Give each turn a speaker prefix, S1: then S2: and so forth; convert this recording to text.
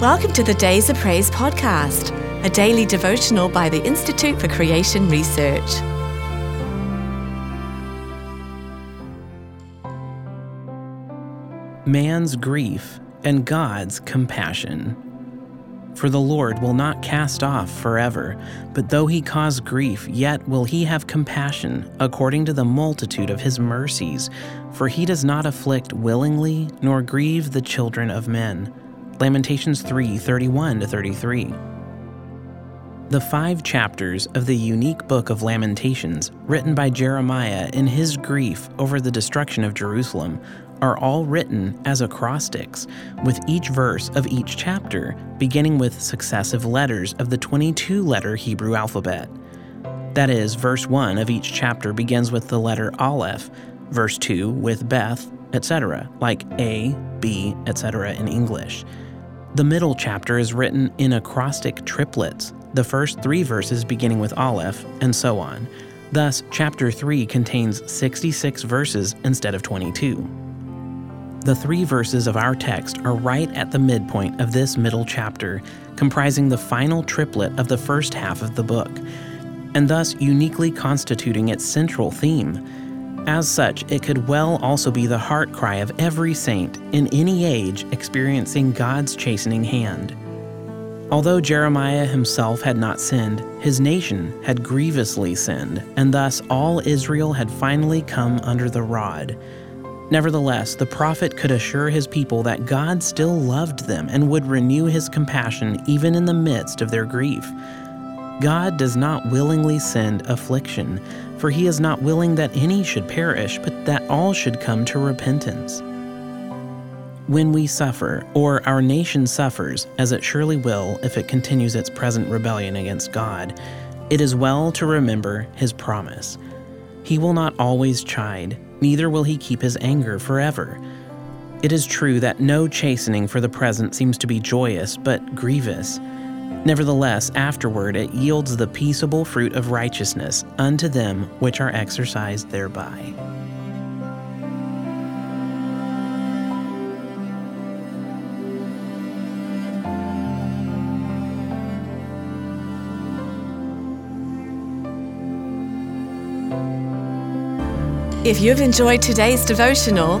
S1: Welcome to the Days of Praise podcast, a daily devotional by the Institute for Creation Research.
S2: Man's grief and God's compassion. For the Lord will not cast off forever, but though he cause grief, yet will he have compassion according to the multitude of his mercies. For he does not afflict willingly, nor grieve the children of men. Lamentations 3 31 33. The five chapters of the unique book of Lamentations, written by Jeremiah in his grief over the destruction of Jerusalem, are all written as acrostics, with each verse of each chapter beginning with successive letters of the 22 letter Hebrew alphabet. That is, verse 1 of each chapter begins with the letter Aleph, verse 2 with Beth, etc., like A, B, etc. in English. The middle chapter is written in acrostic triplets, the first three verses beginning with Aleph, and so on. Thus, chapter 3 contains 66 verses instead of 22. The three verses of our text are right at the midpoint of this middle chapter, comprising the final triplet of the first half of the book, and thus uniquely constituting its central theme as such, it could well also be the heart cry of every saint in any age experiencing God's chastening hand. Although Jeremiah himself had not sinned, his nation had grievously sinned, and thus all Israel had finally come under the rod. Nevertheless, the prophet could assure his people that God still loved them and would renew his compassion even in the midst of their grief. God does not willingly send affliction, for he is not willing that any should perish, but that all should come to repentance. When we suffer, or our nation suffers, as it surely will if it continues its present rebellion against God, it is well to remember his promise. He will not always chide, neither will he keep his anger forever. It is true that no chastening for the present seems to be joyous, but grievous. Nevertheless, afterward it yields the peaceable fruit of righteousness unto them which are exercised thereby.
S1: If you've enjoyed today's devotional,